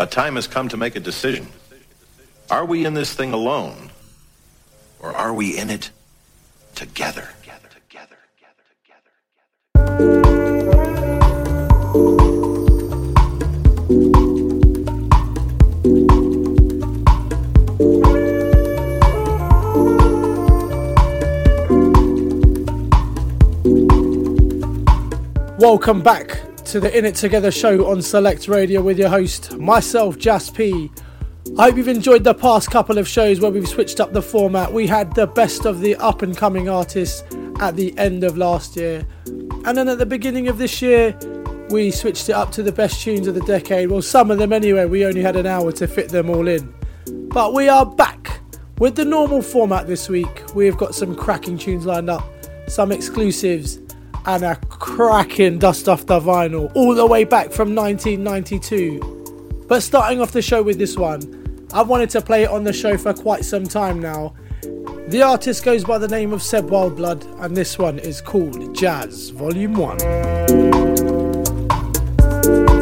A time has come to make a decision. Are we in this thing alone? Or are we in it together? Welcome back to the In It Together show on Select Radio with your host, myself, Jas P. I hope you've enjoyed the past couple of shows where we've switched up the format. We had the best of the up and coming artists at the end of last year, and then at the beginning of this year, we switched it up to the best tunes of the decade. Well, some of them anyway, we only had an hour to fit them all in. But we are back with the normal format this week. We've got some cracking tunes lined up, some exclusives and a cracking dust off the vinyl all the way back from 1992. But starting off the show with this one, I've wanted to play it on the show for quite some time now. The artist goes by the name of Seb Wildblood, and this one is called Jazz Volume 1.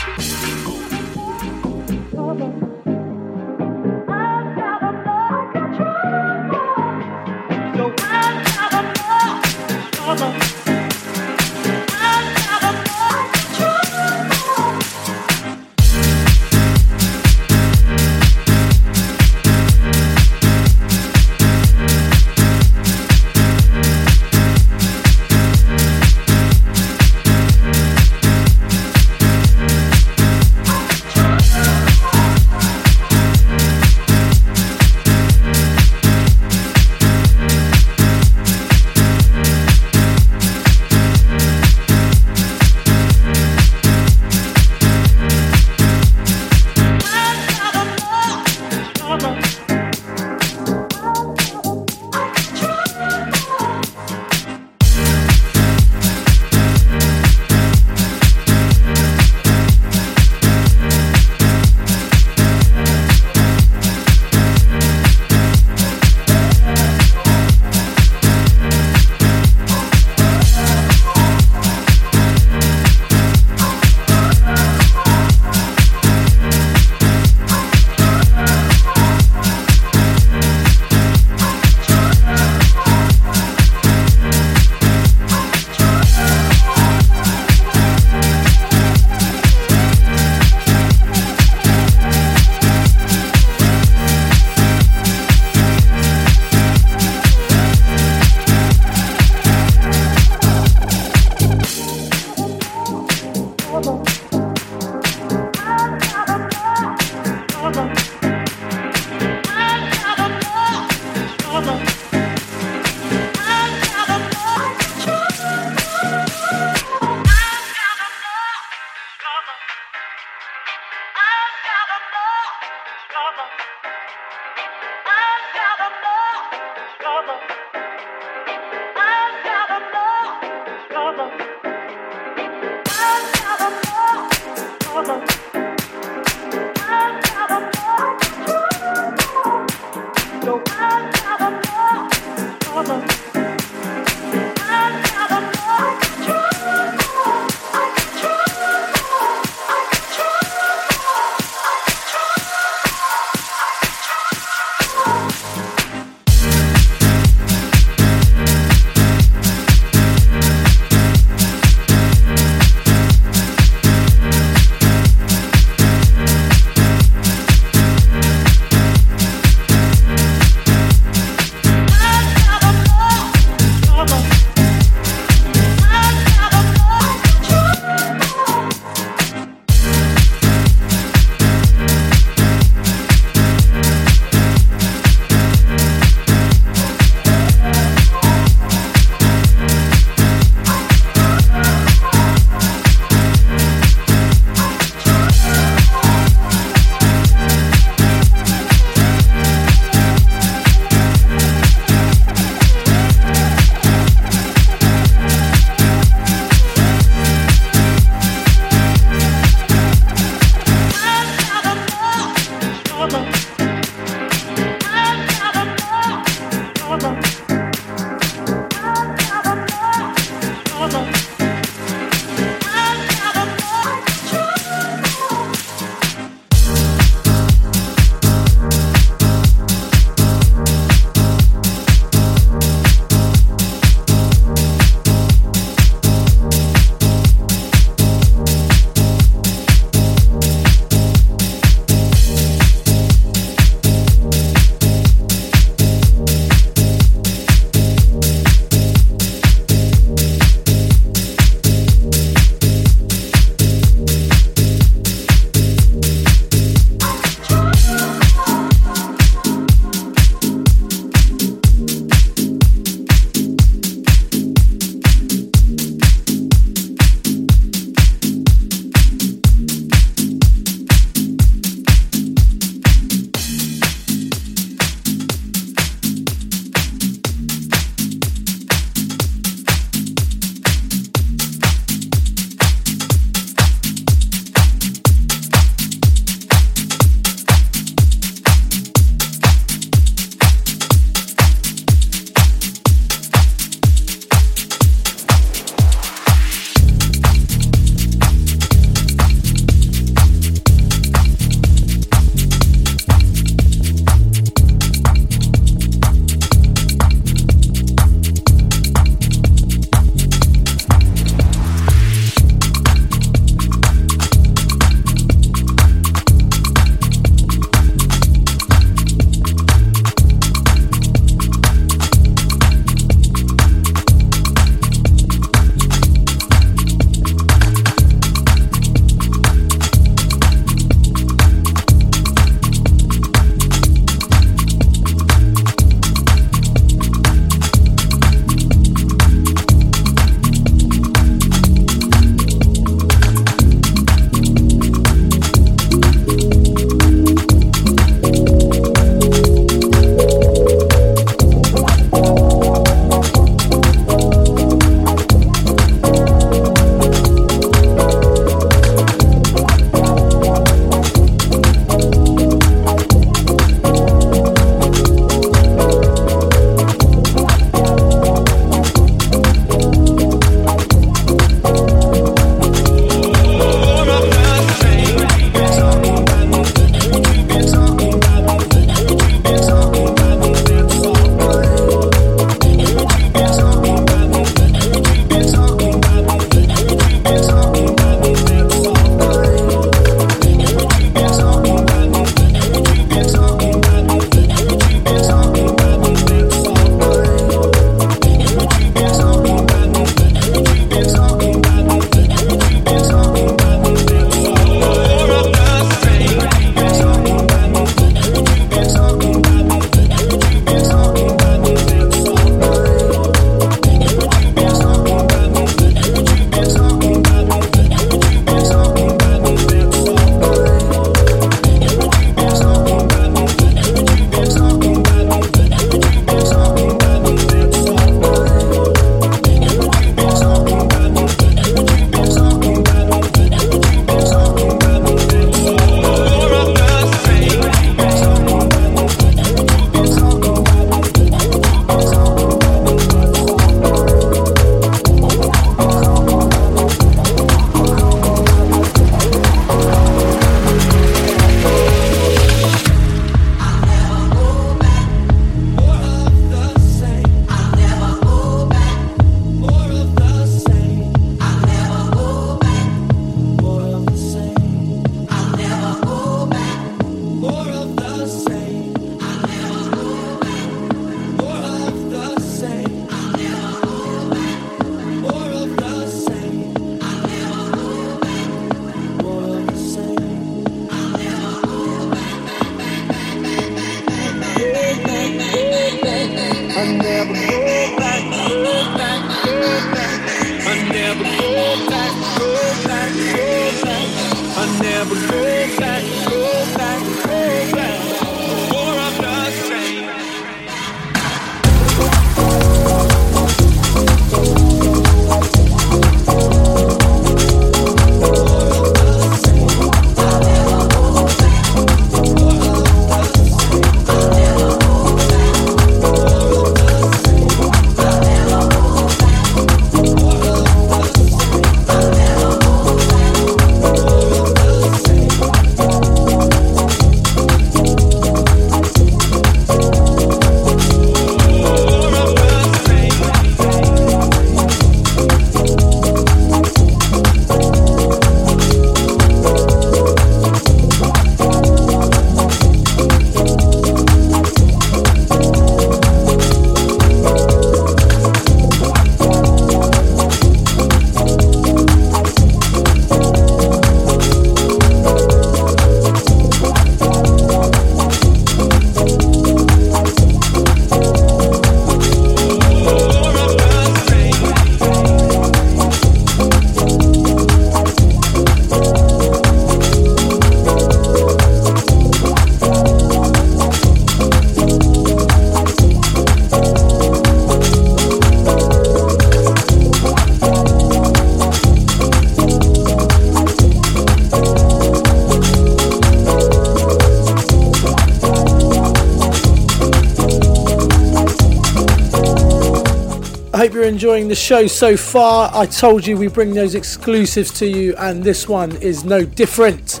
The show so far. I told you we bring those exclusives to you, and this one is no different.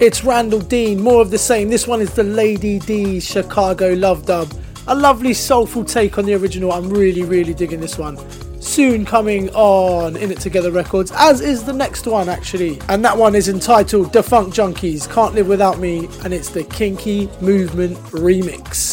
It's Randall Dean, more of the same. This one is the Lady D Chicago Love Dub. A lovely soulful take on the original. I'm really, really digging this one. Soon coming on In It Together Records, as is the next one actually. And that one is entitled Da Funk Junkies Can't Live Without Me, and it's the Kinky Movement Remix.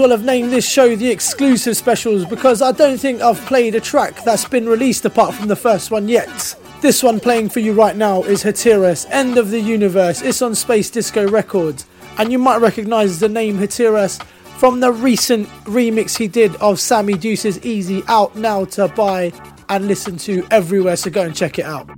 Well have named this show the exclusive specials because I don't think I've played a track that's been released apart from the first one yet. This one playing for you right now is Hatiras, End of the Universe. It's on Space Disco Records, and you might recognize the name Hatiras from the recent remix he did of Sammy Deuce's Easy out now to buy and listen to everywhere, so go and check it out.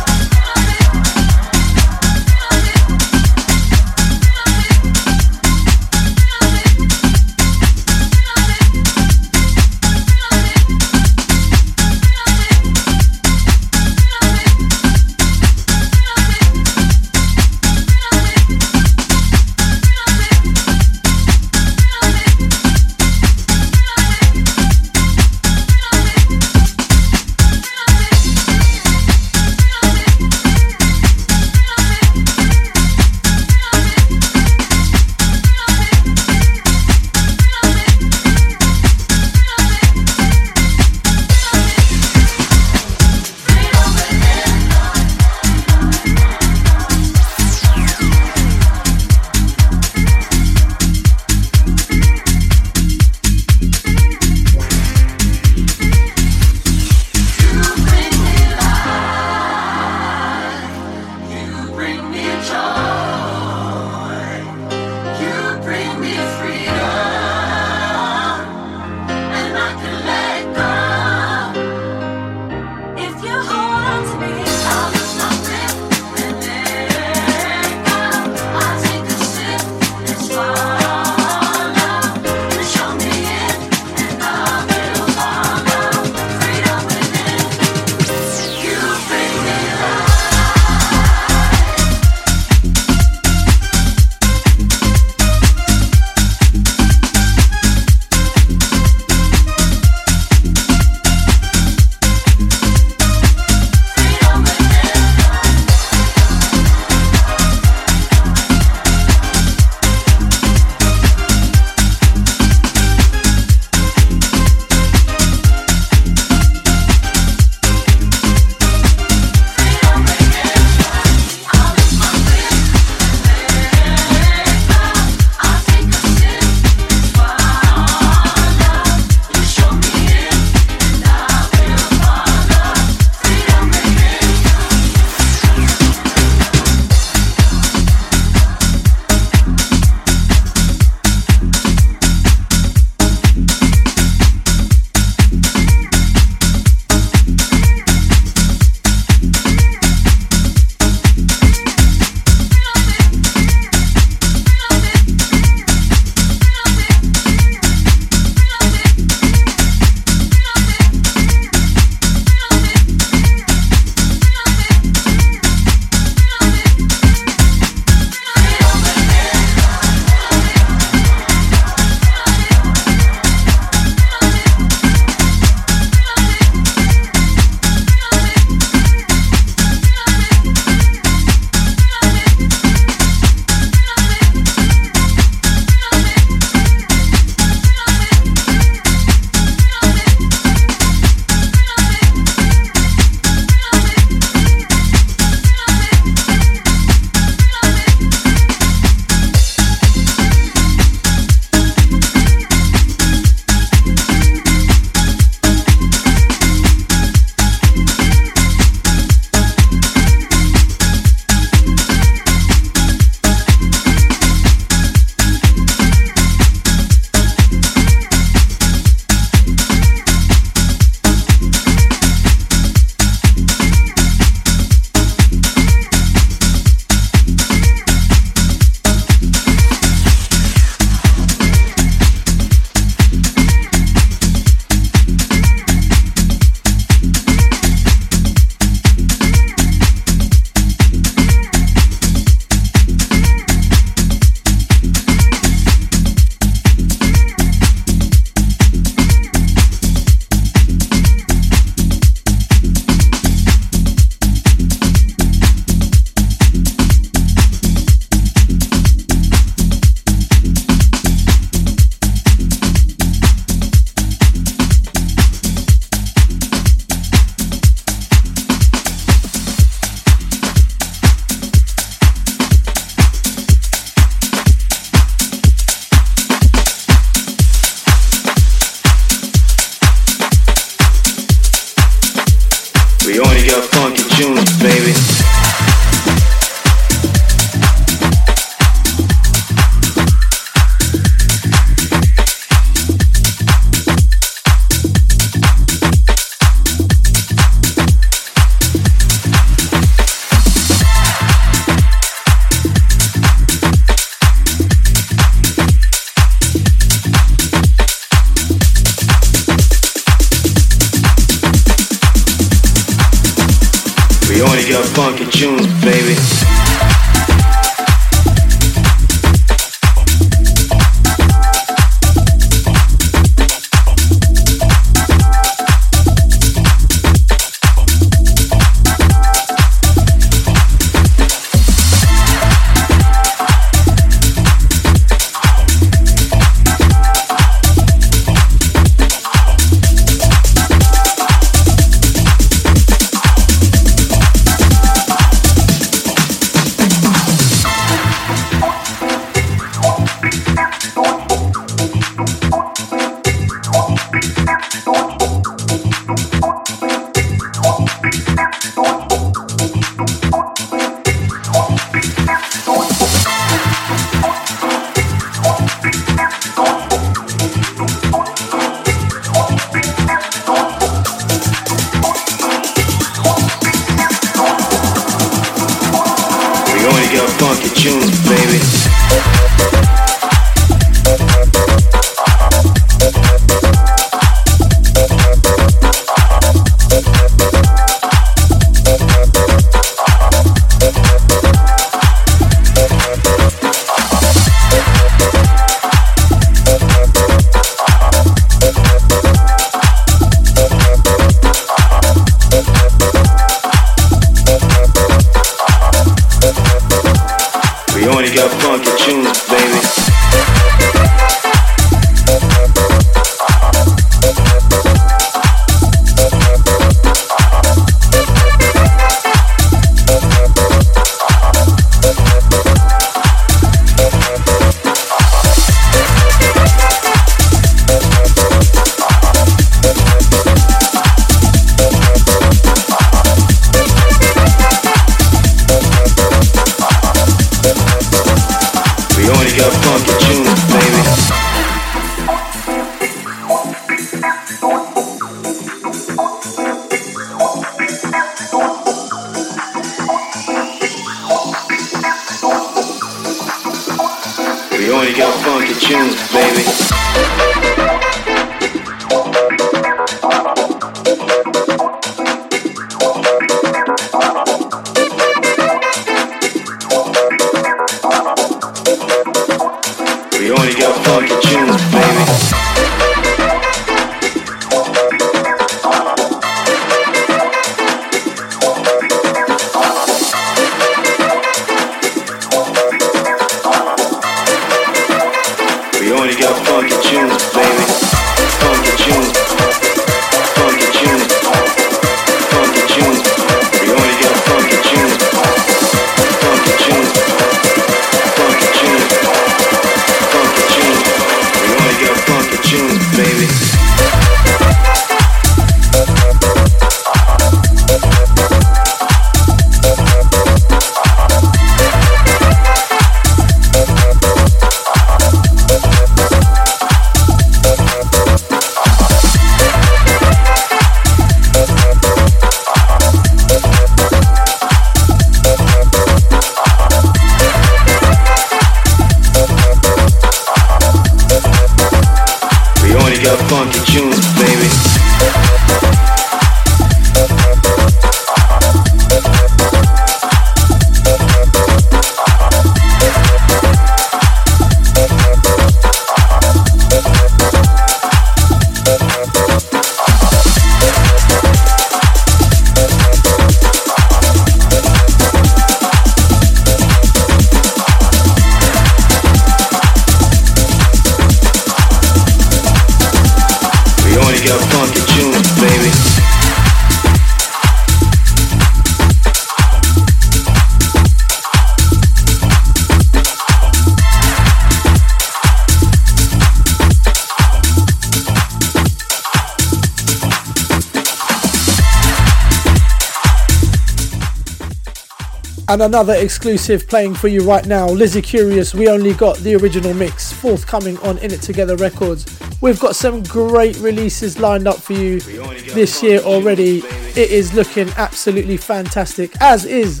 And another exclusive playing for you right now. Lizzie Curious, we only got the original mix, forthcoming on In It Together Records. We've got some great releases lined up for you this year already. It is looking absolutely fantastic, as is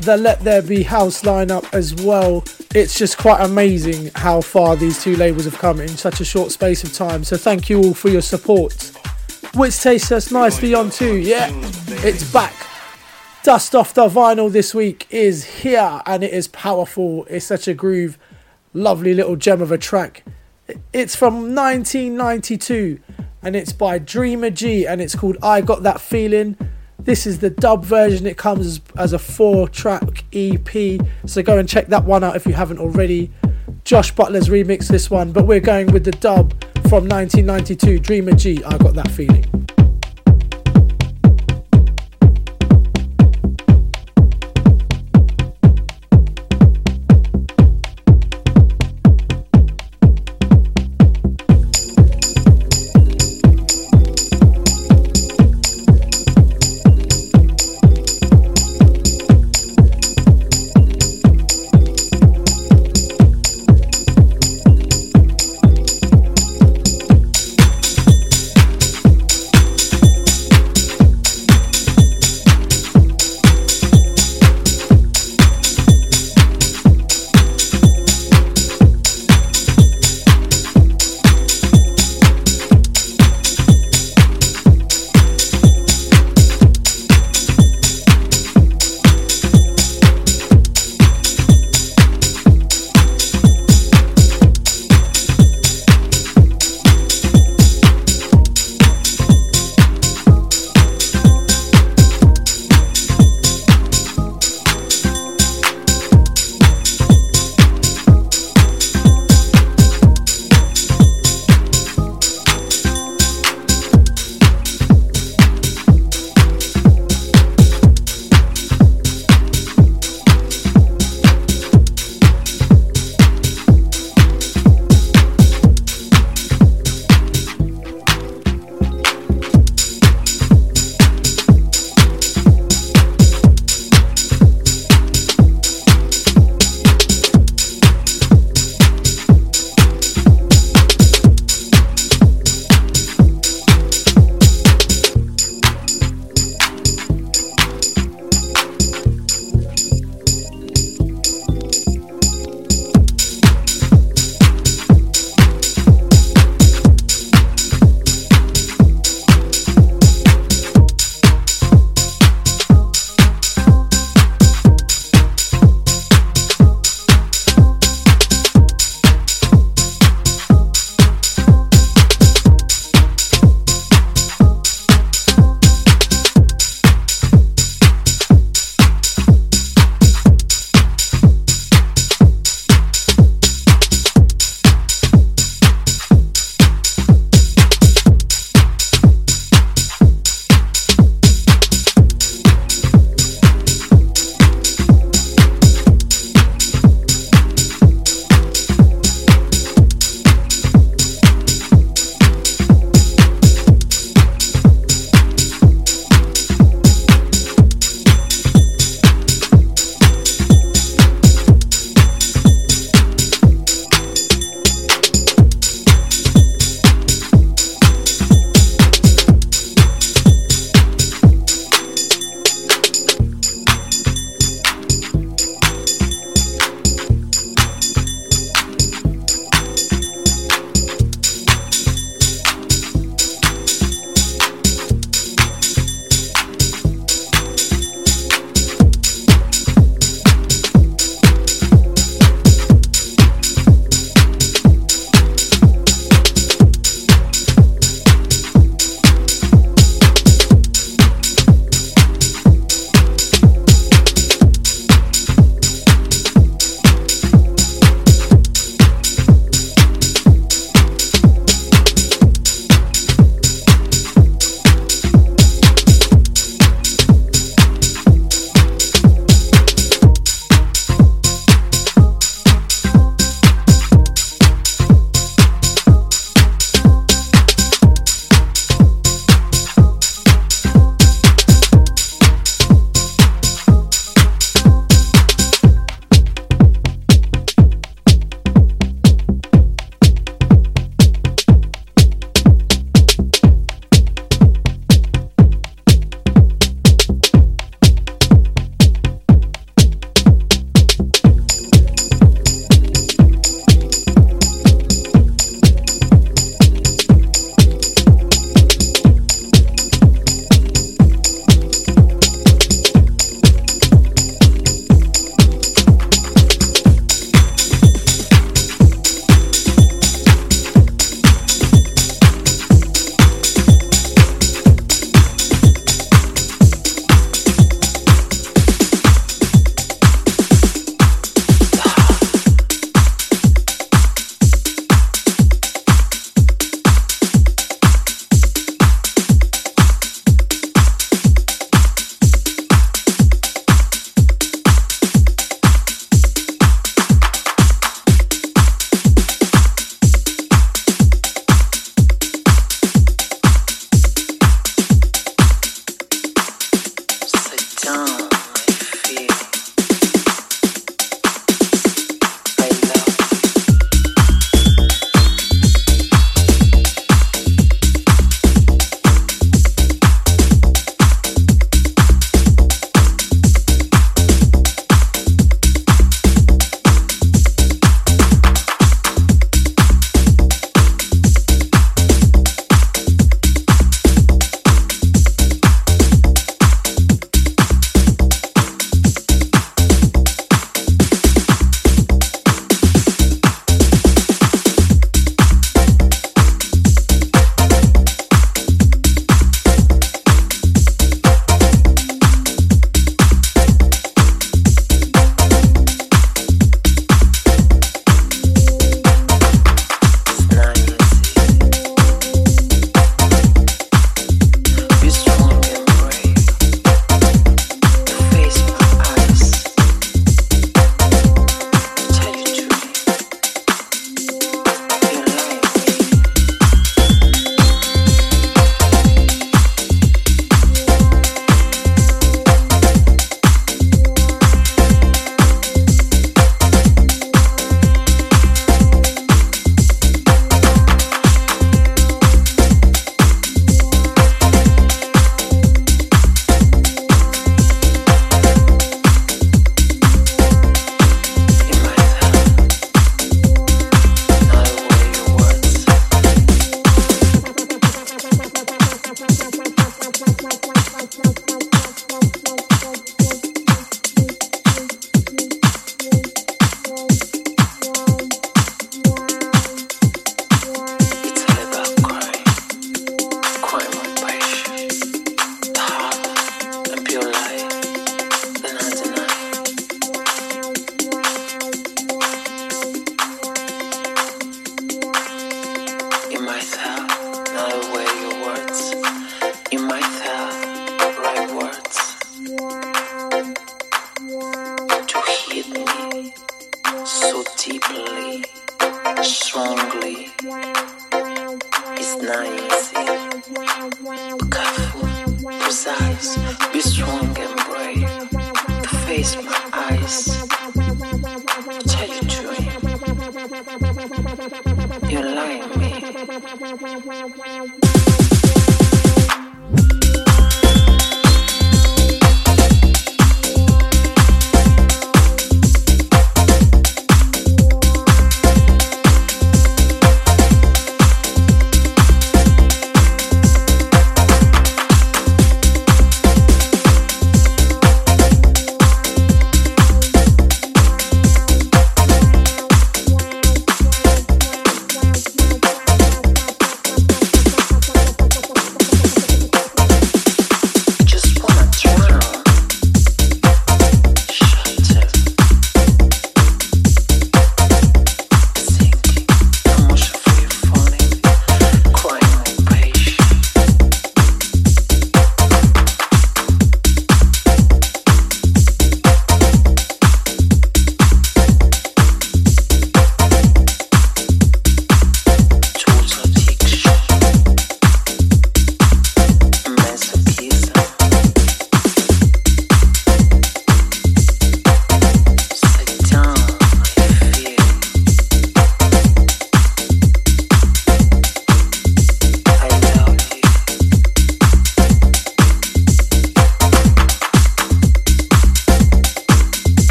the Let There Be House lineup as well. It's just quite amazing how far these two labels have come in such a short space of time. So thank you all for your support. Which takes us nicely on to, yeah, it's back. Dust Off the Vinyl this week is here and it is powerful. It's such a groove. Lovely little gem of a track. It's from 1992 and it's by Dreamer G and it's called I Got That Feeling. This is the dub version. It comes as, a four track EP. So go and check that one out if you haven't already. Josh Butler's remixed this one, but we're going with the dub from 1992 Dreamer G. I Got That Feeling.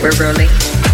We're rolling.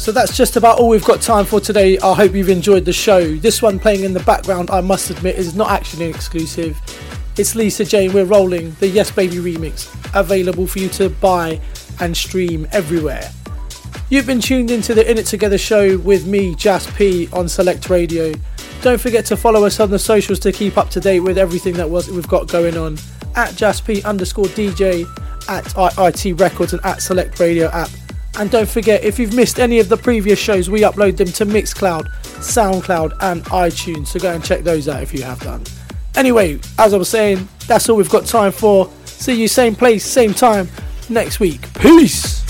So that's just about all we've got time for today. I hope you've enjoyed the show. This one playing in the background, I must admit, is not actually an exclusive. It's Lisa Jane, We're Rolling, the Yes Baby remix, available for you to buy and stream everywhere. You've been tuned into the In It Together show with me, Jas P, on Select Radio. Don't forget to follow us on the socials to keep up to date with everything that was we've got going on. At P underscore DJ, at IIT Records, and at Select Radio app. And don't forget, if you've missed any of the previous shows, we upload them to Mixcloud, Soundcloud, and iTunes. So go and check those out if you have done. Anyway, as I was saying, that's all we've got time for. See you same place, same time next week. Peace!